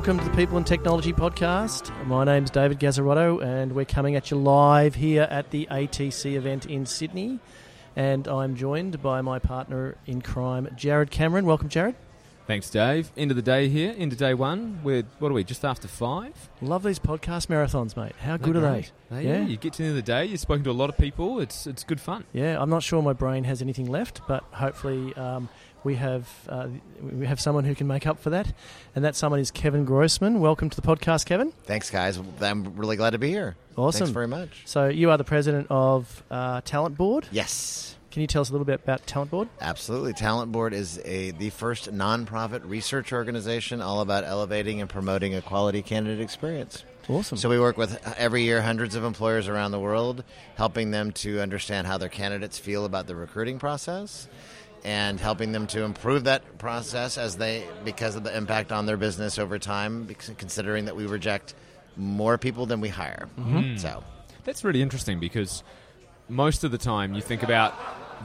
Welcome to the People and Technology Podcast. My name's David Gazzarotto, and we're coming at you live here at the ATC event in Sydney. And I'm joined by my partner in crime, Jared Cameron. Welcome, Jared. Thanks, Dave. End of the day here, end of day one. We're, what are we, just after five? Love these podcast marathons, mate. How good are they? they? Yeah, you get to the end of the day, you've spoken to a lot of people, it's, it's good fun. Yeah, I'm not sure my brain has anything left, but hopefully um, we have uh, we have someone who can make up for that, and that someone is Kevin Grossman. Welcome to the podcast, Kevin. Thanks, guys. I'm really glad to be here. Awesome. Thanks very much. So you are the president of uh, Talent Board. Yes. Can you tell us a little bit about Talent Board? Absolutely. Talent Board is a the first nonprofit research organization all about elevating and promoting a quality candidate experience. Awesome. So we work with uh, every year hundreds of employers around the world, helping them to understand how their candidates feel about the recruiting process and helping them to improve that process as they because of the impact on their business over time considering that we reject more people than we hire. Mm-hmm. So that's really interesting because most of the time you think about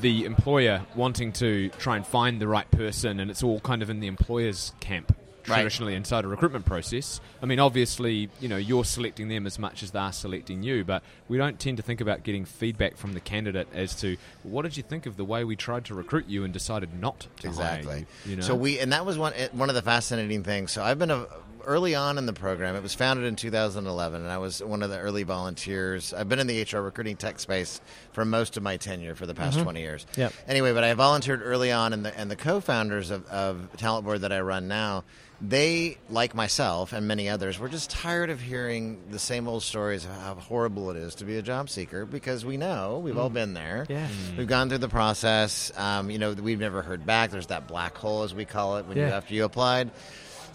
the employer wanting to try and find the right person, and it's all kind of in the employer's camp traditionally right. inside a recruitment process. I mean, obviously, you know, you're selecting them as much as they're selecting you, but we don't tend to think about getting feedback from the candidate as to what did you think of the way we tried to recruit you and decided not to exactly. You, you know? So we, and that was one eh, one of the fascinating things. So I've been a early on in the program. It was founded in 2011, and I was one of the early volunteers. I've been in the HR recruiting tech space for most of my tenure for the past mm-hmm. 20 years. Yep. Anyway, but I volunteered early on, and the, and the co-founders of, of Talent Board that I run now, they, like myself and many others, were just tired of hearing the same old stories of how horrible it is to be a job seeker because we know we've mm. all been there. Yeah. Mm. We've gone through the process. Um, you know, we've never heard back. There's that black hole, as we call it, when yeah. you after you applied.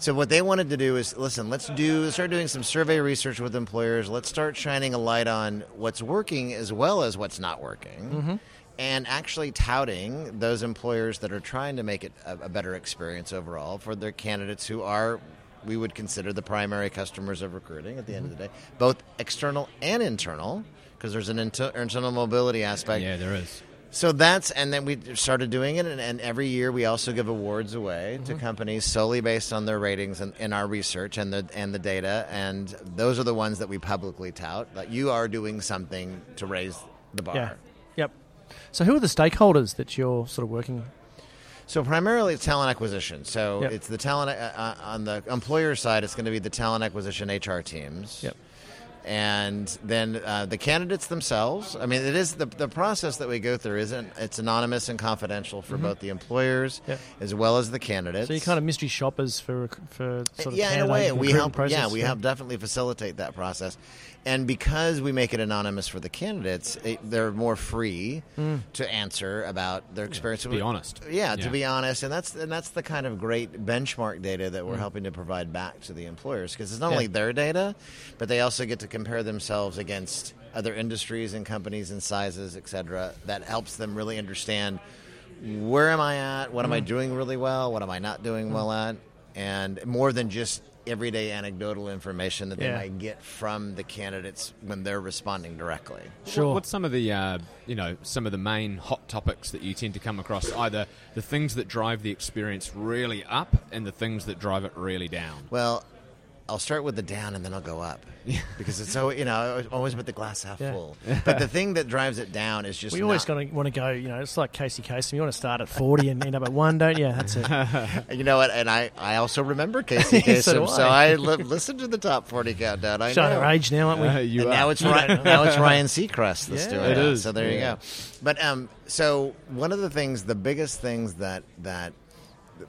So what they wanted to do is listen. Let's do start doing some survey research with employers. Let's start shining a light on what's working as well as what's not working. Mm-hmm. And actually touting those employers that are trying to make it a, a better experience overall for their candidates who are we would consider the primary customers of recruiting at the end of the day, both external and internal, because there's an inter- internal mobility aspect. Yeah, there is. So that's and then we started doing it, and, and every year we also give awards away mm-hmm. to companies solely based on their ratings and in our research and the and the data, and those are the ones that we publicly tout that you are doing something to raise the bar. Yeah. Yep. So who are the stakeholders that you're sort of working? So primarily it's talent acquisition. So yep. it's the talent uh, uh on the employer side. It's going to be the talent acquisition HR teams. Yep and then uh, the candidates themselves. I mean, it is the, the process that we go through isn't it's anonymous and confidential for mm-hmm. both the employers as well as the candidates. So you kind of mystery shoppers for for sort of yeah, in a way we help. Process, yeah, we yeah. help definitely facilitate that process. And because we make it anonymous for the candidates, it, they're more free mm. to answer about their experience. Yeah, to be honest, yeah, yeah, to be honest, and that's and that's the kind of great benchmark data that we're mm. helping to provide back to the employers because it's not yeah. only their data, but they also get to compare themselves against other industries and companies and sizes, et cetera. That helps them really understand where am I at, what mm. am I mm. doing really well, what am I not doing mm. well at, and more than just everyday anecdotal information that they yeah. might get from the candidates when they're responding directly. Sure. What's some of the uh, you know some of the main hot topics that you tend to come across? Either the things that drive the experience really up and the things that drive it really down. Well, I'll start with the down and then I'll go up because it's so you know always with the glass half yeah. full. But the thing that drives it down is just we always gonna want to go. You know, it's like Casey Kasem. You want to start at forty and end up at one, don't you? That's it. you know what? And I, I also remember Casey Kasem, so, so, I li- listened to the top forty countdown. I Showing know. our age now, aren't we? Uh, you and now it's Ryan, now it's Ryan Seacrest that's yeah, doing it. That. Is. So there yeah. you go. But um, so one of the things, the biggest things that that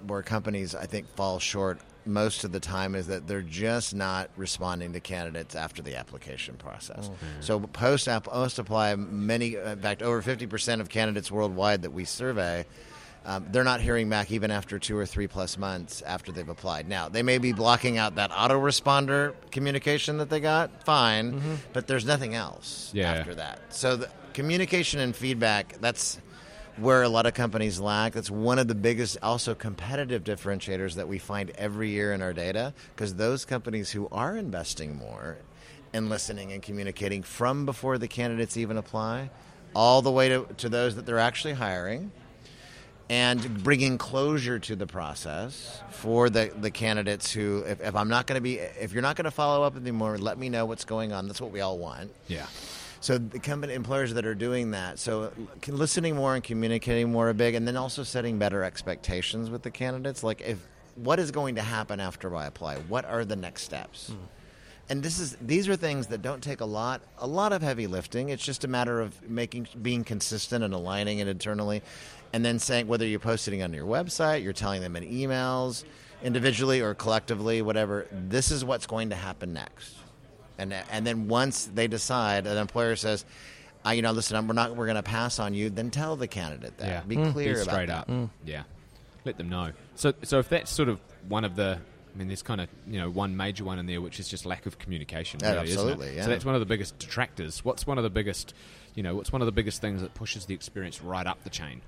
where companies I think fall short most of the time is that they're just not responding to candidates after the application process. Mm-hmm. So post post apply, many in fact over fifty percent of candidates worldwide that we survey. Um, they're not hearing back even after two or three plus months after they've applied. Now, they may be blocking out that autoresponder communication that they got, fine, mm-hmm. but there's nothing else yeah. after that. So, the communication and feedback, that's where a lot of companies lack. That's one of the biggest, also competitive differentiators that we find every year in our data because those companies who are investing more and listening and communicating from before the candidates even apply, all the way to, to those that they're actually hiring and bringing closure to the process for the, the candidates who, if, if I'm not going to be, if you're not going to follow up anymore, let me know what's going on. That's what we all want. Yeah. So the company employers that are doing that, so listening more and communicating more are big, and then also setting better expectations with the candidates. Like, if what is going to happen after I apply? What are the next steps? Mm. And this is these are things that don't take a lot a lot of heavy lifting. It's just a matter of making being consistent and aligning it internally, and then saying whether you're posting on your website, you're telling them in emails, individually or collectively, whatever. This is what's going to happen next and and then once they decide, an employer says, I, you know, listen, we're not, we're going to pass on you. Then tell the candidate that. Yeah. Be mm. clear Be about straight that. up. Mm. Yeah, let them know. So, so if that's sort of one of the I mean, there's kind of you know one major one in there, which is just lack of communication. Really, absolutely, yeah. So that's one of the biggest detractors. What's one of the biggest, you know, what's one of the biggest things that pushes the experience right up the chain?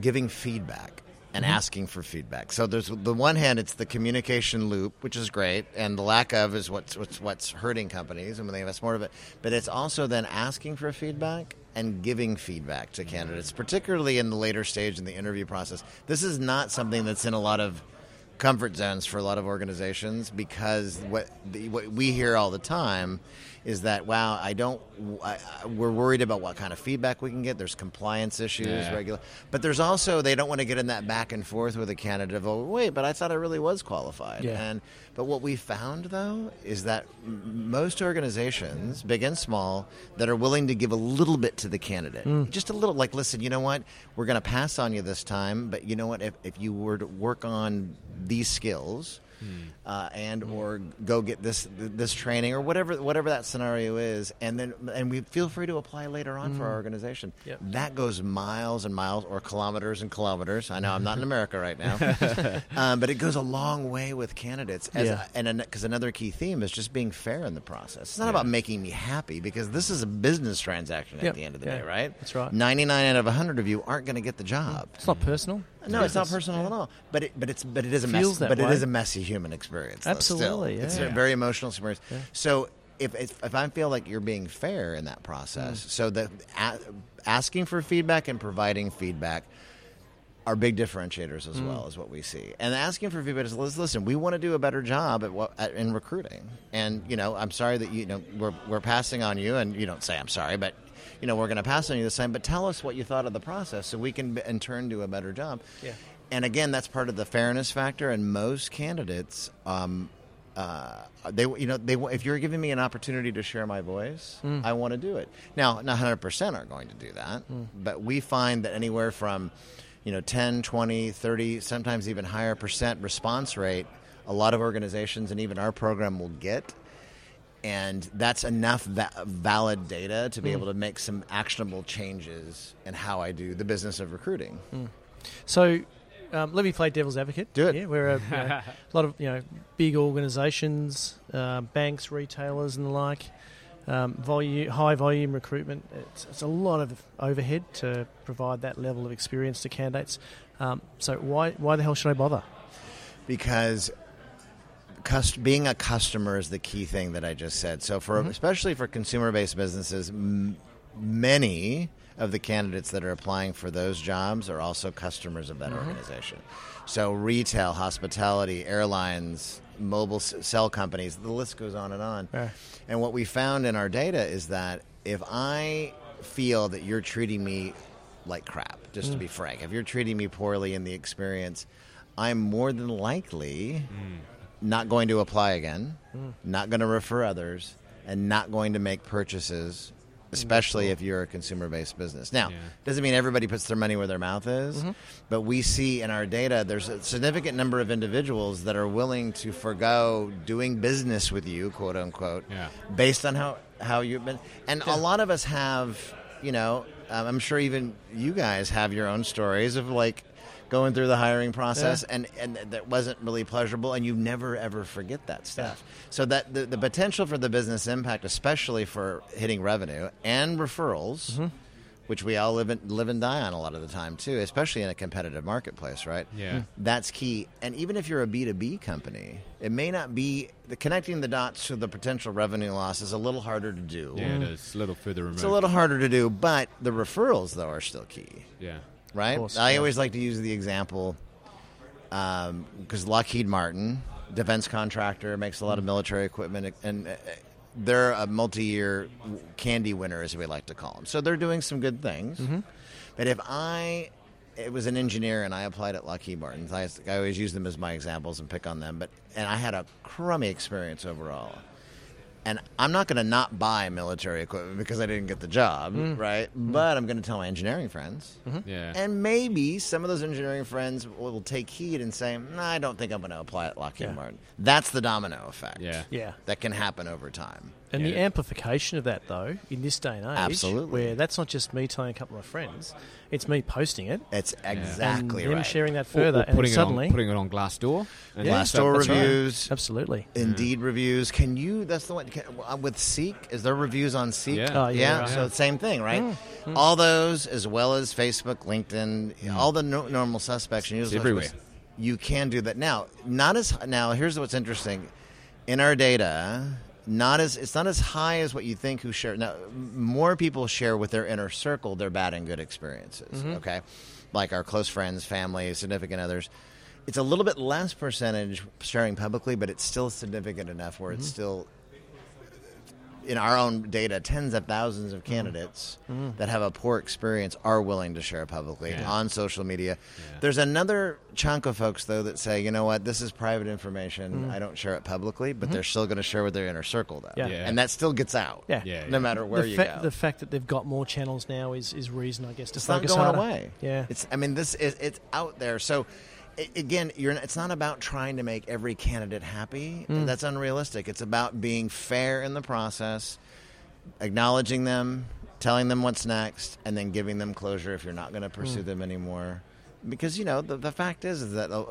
Giving feedback and mm-hmm. asking for feedback. So there's the one hand, it's the communication loop, which is great, and the lack of is what's what's, what's hurting companies, and when they invest more of it. But it's also then asking for feedback and giving feedback to candidates, particularly in the later stage in the interview process. This is not something that's in a lot of comfort zones for a lot of organizations because what, the, what we hear all the time is that wow, I don't. I, we're worried about what kind of feedback we can get. There's compliance issues, yeah. regular, but there's also they don't want to get in that back and forth with a candidate of oh wait, but I thought I really was qualified. Yeah. And but what we found though is that most organizations, big and small, that are willing to give a little bit to the candidate, mm. just a little, like listen, you know what, we're going to pass on you this time, but you know what, if if you were to work on these skills Hmm. uh, and or go get this this training or whatever whatever that scenario is, and then and we feel free to apply later on mm. for our hmm. organization. Yep. That goes miles and miles or kilometers and kilometers. I know I'm not in America right now, um, but it goes a long way with candidates. As yeah. a, and because another key theme is just being fair in the process. It's not yeah. about making me happy because this is a business transaction yep. at the end of the yeah. day, right? That's right. 99 out of 100 of you aren't going to get the job. It's not personal. No, it's not personal yeah. at all. But it, but it's but it is a messy, but way. it is a messy human experience. Absolutely, yeah. it's yeah. a very emotional experience. So if, if, if I feel like you're being fair in that process, mm. so that a, asking for feedback and providing feedback are big differentiators as mm. well as what we see. And asking for feedback is listen, we want to do a better job at what at, in recruiting. And you know, I'm sorry that you, you know we're we're passing on you, and you don't say I'm sorry, but you know, we're going to pass on you this time, but tell us what you thought of the process so we can in turn do a better job. Yeah. And again, that's part of the fairness factor. And most candidates, um, uh, they you know they if you're giving me an opportunity to share my voice, mm. I want to do it. Now, not 100 percent are going to do that, mm. but we find that anywhere from you know 10, 20, 30, sometimes even higher percent response rate, a lot of organizations and even our program will get and that's enough va- valid data to be mm. able to make some actionable changes in how I do the business of recruiting. Mm. So, um, let me play devil's advocate. Do it. Yeah, we're a, you know, a lot of you know big organisations, uh, banks, retailers, and the like. Um, volume, high volume recruitment. It's, it's, a lot of overhead to provide that level of experience to candidates. Um, so why why the hell should I bother? Because cust- being a customer is the key thing that I just said. So for mm-hmm. especially for consumer based businesses, m- many of the candidates that are applying for those jobs are also customers of that mm-hmm. organization. So retail, hospitality, airlines, mobile cell companies, the list goes on and on. Yeah. And what we found in our data is that if I feel that you're treating me like crap, just mm. to be frank, if you're treating me poorly in the experience, I'm more than likely mm not going to apply again, mm. not going to refer others, and not going to make purchases, especially if you're a consumer based business. Now, yeah. doesn't mean everybody puts their money where their mouth is, mm-hmm. but we see in our data there's a significant number of individuals that are willing to forego doing business with you, quote unquote, yeah. based on how, how you've been. And yeah. a lot of us have, you know, um, I'm sure even you guys have your own stories of like, going through the hiring process, yeah. and and that wasn't really pleasurable, and you never ever forget that stuff. Yeah. So that the, the potential for the business impact, especially for hitting revenue and referrals. Mm-hmm. Which we all live and live and die on a lot of the time too, especially in a competitive marketplace, right? Yeah, that's key. And even if you're a B two B company, it may not be the connecting the dots to the potential revenue loss is a little harder to do. Yeah, it is a little further removed. It's a little harder to do, but the referrals though are still key. Yeah, right? course, I yeah. always like to use the example because Lockheed Martin, defense contractor, makes a lot of Mm. military equipment, and uh, they're a multi-year CandE winner, as we like to call them. So they're doing some good things. Mm-hmm. But if I it was an engineer and I applied at Lockheed Martin, I, I always use them as my examples and pick on them. But and I had a crummy experience overall. And I'm not going to not buy military equipment because I didn't get the job, Mm. right? But I'm going to tell my engineering friends. Yeah. And maybe some of those engineering friends will, will take heed and say, nah, I don't think I'm going to apply at Lockheed Yeah. Martin. That's the domino effect. Yeah. Yeah. That can happen over time. And the amplification of that, though, in this day and age, Absolutely. where that's not just me telling a couple of friends, it's me posting it, It's exactly and them right. sharing that further, or and putting, suddenly, it on, putting it on Glassdoor. And Yeah, Glassdoor that's right. reviews, absolutely, Indeed reviews. Can you? That's the one can, uh, with Seek. Is there reviews on Seek? Yeah. Oh, yeah, right. So same thing, right? Mm, mm. All those, as well as Facebook, LinkedIn, mm. all the no, normal suspects. and It's everywhere. suspects, You can do that now. Not as now. Here's what's interesting. In our data, not as it's not as high as what you think who share. Now, more people share with their inner circle their bad and good experiences. Mm-hmm. Okay, like our close friends, family, significant others. It's a little bit less percentage sharing publicly, but it's still significant enough where it's mm-hmm. still in our own data, tens of thousands of candidates that have a poor experience are willing to share publicly Yeah. on social media. There's another chunk of folks, though, that say, you know what, this is private information. Mm-hmm. I don't share it publicly, but mm-hmm. they're still going to share with their inner circle, though. Yeah. Yeah. And that still gets out, Yeah. Yeah, no matter where the, you fa- go. the fact that they've got more channels now is, is reason, I guess, to it's not focus going harder. away. Yeah, It's. I mean, this is. It's out there. So, i- again, you're. It's not about trying to make every candidate happy. Mm. That's unrealistic. It's about being fair in the process, acknowledging them, telling them what's next, and then giving them closure if you're not going to pursue Mm. them anymore. Because you know the, the fact is, is that a,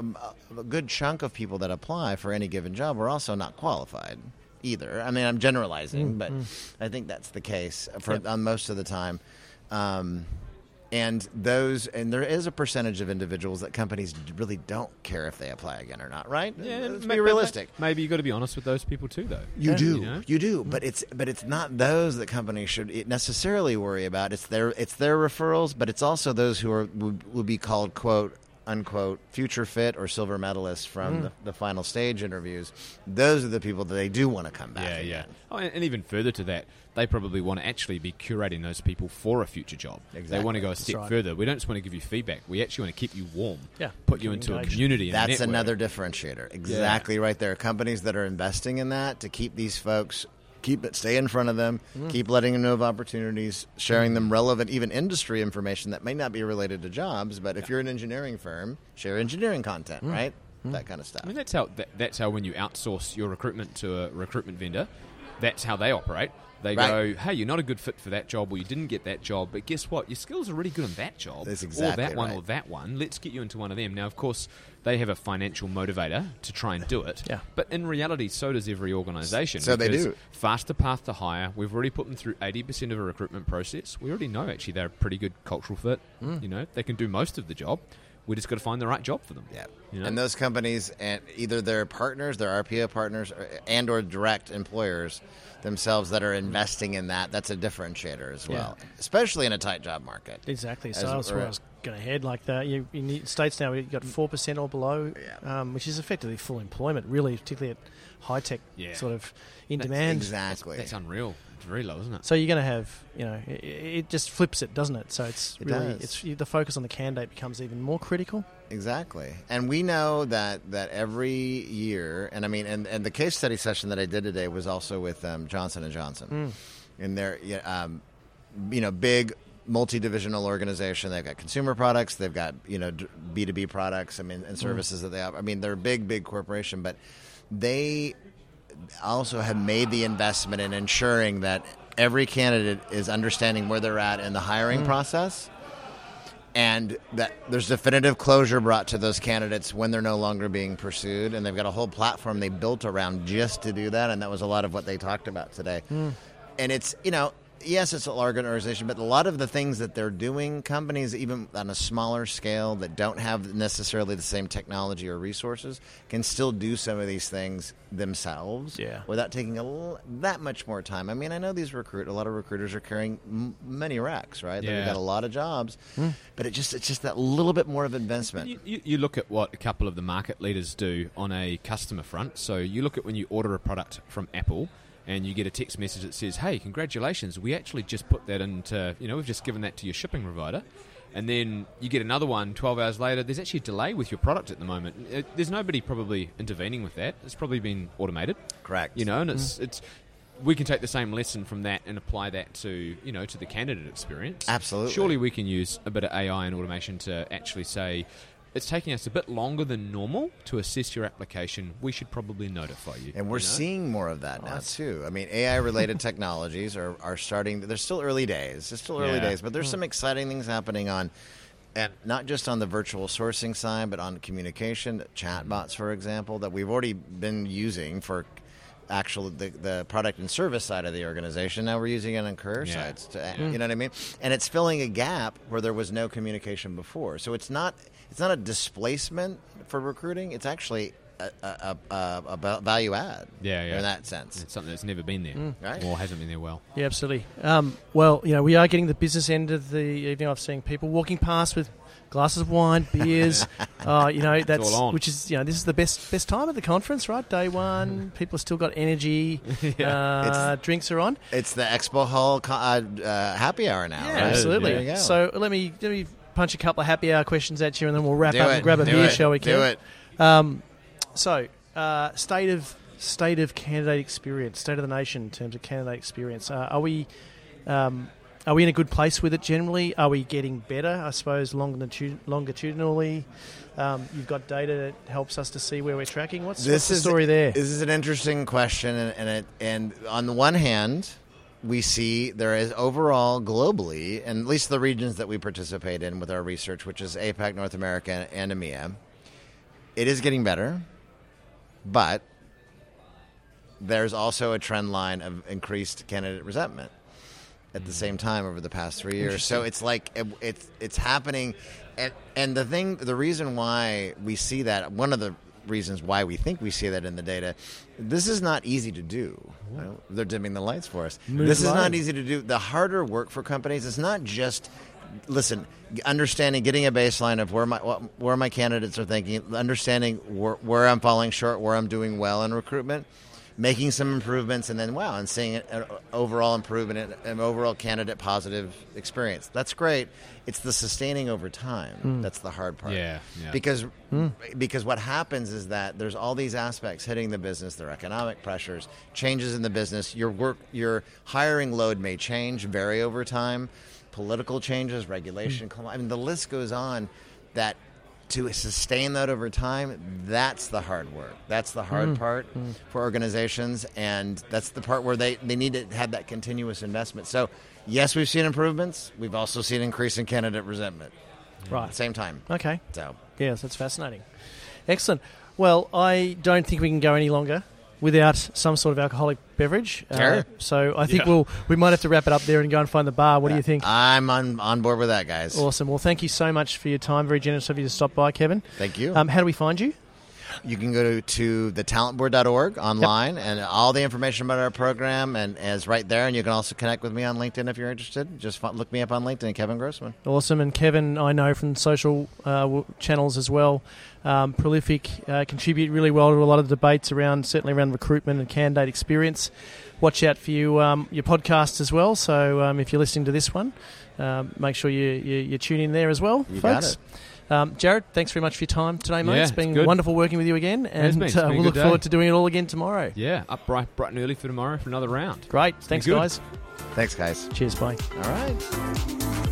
a good chunk of people that apply for any given job are also not qualified either. I mean, I'm generalizing, but I think that's the case for Mm, Yep. on most of the time. Um, and those, and there is a percentage of individuals that companies really don't care if they apply again or not, right? Yeah, Let's be realistic. Maybe you got to be honest with those people too, though. You Yeah. do, You know? you do, but it's but it's not those that companies should necessarily worry about. It's their it's their referrals, but it's also those who are would, would be called quote unquote future fit or silver medalists from hmm. the, the final stage interviews. Those are the people that they do want to come back. Yeah, yeah. Oh, and, and even further to that, they probably want to actually be curating those people for a future job. Exactly. They want to go a step right. further. We don't just want to give you feedback. We actually want to keep you warm. Yeah, Put you you into engaged. a community. And a That's another differentiator. Exactly right there. Companies that are investing in that to keep these folks keep it stay in front of them, Mm. keep letting them know of opportunities, sharing them relevant even industry information that may not be related to jobs, but if you're an engineering firm, share engineering content, Mm. right? That kind of stuff. I mean, that's how that, that's how when you outsource your recruitment to a recruitment vendor, that's how they operate. They Right. go, "Hey, you're not a good fit for that job, or you didn't get that job, but guess what? Your skills are really good on that job, That's or exactly that one, or that one. Let's get you into one of them." Now, of course, they have a financial motivator to try and do it. Yeah. But in reality, so does every organisation. So they do. Faster path to hire. We've already put them through eighty percent of a recruitment process. We already know actually they're a pretty good cultural fit. Mm. You know, they can do most of the job. We just got to find the right job for them. Yeah, You know? and those companies, and either their partners, their RPO partners, or, and or direct employers themselves that are investing in that. That's a differentiator as well, especially in a tight job market. Exactly. So that's where we're- I was going to head. Like that, you in the states now you've got four percent or below, Yeah. um, which is effectively full employment. Really, particularly at high tech, Yeah. sort of in That's demand. Exactly. That's unreal. It's very low, isn't it? So you're going to have, you know, it, it just flips it, doesn't it? So it's It really, does. it's the focus on the candidate becomes even more critical. Exactly, and we know that that every year, and I mean, and, and the case study session that I did today was also with um, Johnson and Johnson, and they're um, you know big multi-divisional organization. They've got consumer products, they've got you know B two B products. I mean, and services that they have. I mean, they're a big, big corporation, but they also have made the investment in ensuring that every candidate is understanding where they're at in the hiring mm. process and that there's definitive closure brought to those candidates when they're no longer being pursued and they've got a whole platform they built around just to do that and that was a lot of what they talked about today. Mm. And it's you know yes, it's a large organization, but a lot of the things that they're doing, companies even on a smaller scale that don't have necessarily the same technology or resources, can still do some of these things themselves Yeah. without taking a l- that much more time. I mean, I know these recruit a lot of recruiters are carrying m- many racks, right? Yeah. They've got a lot of jobs, hmm. but it just it's just that little bit more of investment. You, you, you look at what a couple of the market leaders do on a customer front. So you look at when you order a product from Apple and you get a text message that says, "Hey, congratulations! We actually just put that into you know we've just given that to your shipping provider." And then you get another one 12 hours later. There's actually a delay with your product at the moment. It, there's nobody probably intervening with that. It's probably been automated. Correct. You know, and it's mm. it's we can take the same lesson from that and apply that to you know to the candidate experience. Absolutely. Surely we can use a bit of AI and automation to actually say it's taking us a bit longer than normal to assess your application. We should probably notify you. And we're you know? seeing more of that now too. I mean, AI-related technologies are, are starting. They're still early days. It's still early Yeah. days, but there's hmm. some exciting things happening on, and not just on the virtual sourcing side, but on communication, chatbots, hmm. for example, that we've already been using for actual the, the product and service side of the organization. Now we're using it on career Yeah. sides. To, hmm. You know what I mean? And it's filling a gap where there was no communication before. So it's not it's not a displacement for recruiting. It's actually a, a, a, a, a value add. Yeah, yeah. In that sense. It's something that's never been there Right. or hasn't been there well. Yeah, absolutely. Um, well, you know, we are getting the business end of the evening. I've seen people walking past with glasses of wine, beers. uh, you know, that's all on. which is you know this is the best best time of the conference, right? Day one, people have still got energy. uh, drinks are on. It's the Expo Hall co- uh, uh, happy hour now. Yeah, right? absolutely. There. So let me let me punch a couple of happy hour questions at you, and then we'll wrap do up it. and grab a beer, it. shall we? Do Kev? it. Um, so, uh, state of state of candidate experience, state of the nation in terms of candidate experience. Uh, are we um, are we in a good place with it generally? Are we getting better? I suppose longitud- longitudinally. Um, you've got data that helps us to see where we're tracking. What's, what's the story there? This is an interesting question, and and, it, and on the one hand, we see there is overall globally, and at least the regions that we participate in with our research, which is APAC, North America, and EMEA, it is getting better, but there's also a trend line of increased candidate resentment at the mm. same time over the past three years. So it's like it, it's it's happening, and and the thing, the reason why we see that, one of the reasons why we think we see that in the data, this is not easy to do. They're dimming the lights for us. Move this is not easy to do. The harder work for companies is not just. Listen, understanding, getting a baseline of where my where my candidates are thinking, understanding where, where I'm falling short, where I'm doing well in recruitment, making some improvements, and then wow, and seeing an uh, overall improvement, an overall candidate positive experience. That's great. It's the sustaining over time hmm. that's the hard part. Yeah, yeah. Because hmm. because what happens is that there's all these aspects hitting the business. There are economic pressures, changes in the business. Your work, your hiring load may change, vary over time. Political changes, regulation. Hmm. clim- I mean, the list goes on. That to sustain that over time, that's the hard work. That's the hard mm. part mm. for organizations, and that's the part where they, they need to have that continuous investment. So, yes, we've seen improvements. We've also seen increase in candidate resentment at right. the same time. Okay. So, Yes, that's fascinating. Excellent. Well, I don't think we can go any longer without some sort of alcoholic beverage. Uh, so I think Yeah. we'll we might have to wrap it up there and go and find the bar. What do you think? I'm on on board with that, guys. Awesome. Well, thank you so much for your time. Very generous of you to stop by, Kevin. Thank you. Um, how do we find you? You can go to, thetalentboard.org online, and all the information about our program and is right there. And you can also connect with me on LinkedIn if you're interested. Just look me up on LinkedIn, Kevin Grossman. Awesome. And Kevin, I know from social uh, channels as well, um, prolific, uh, contribute really well to a lot of the debates around, certainly around recruitment and candidate experience. Watch out for you, um, your podcast as well. So um, if you're listening to this one, um, make sure you, you, you tune in there as well, You got folks. It. Um, Jared, thanks very much for your time today, mate. Yeah, it's it's been good. wonderful working with you again, has and been. It's uh, been a we'll look day. forward to doing it all again tomorrow. Yeah, up bright, bright and early for tomorrow for another round. Great. Thanks, guys. Thanks, guys. Cheers. Bye. All right.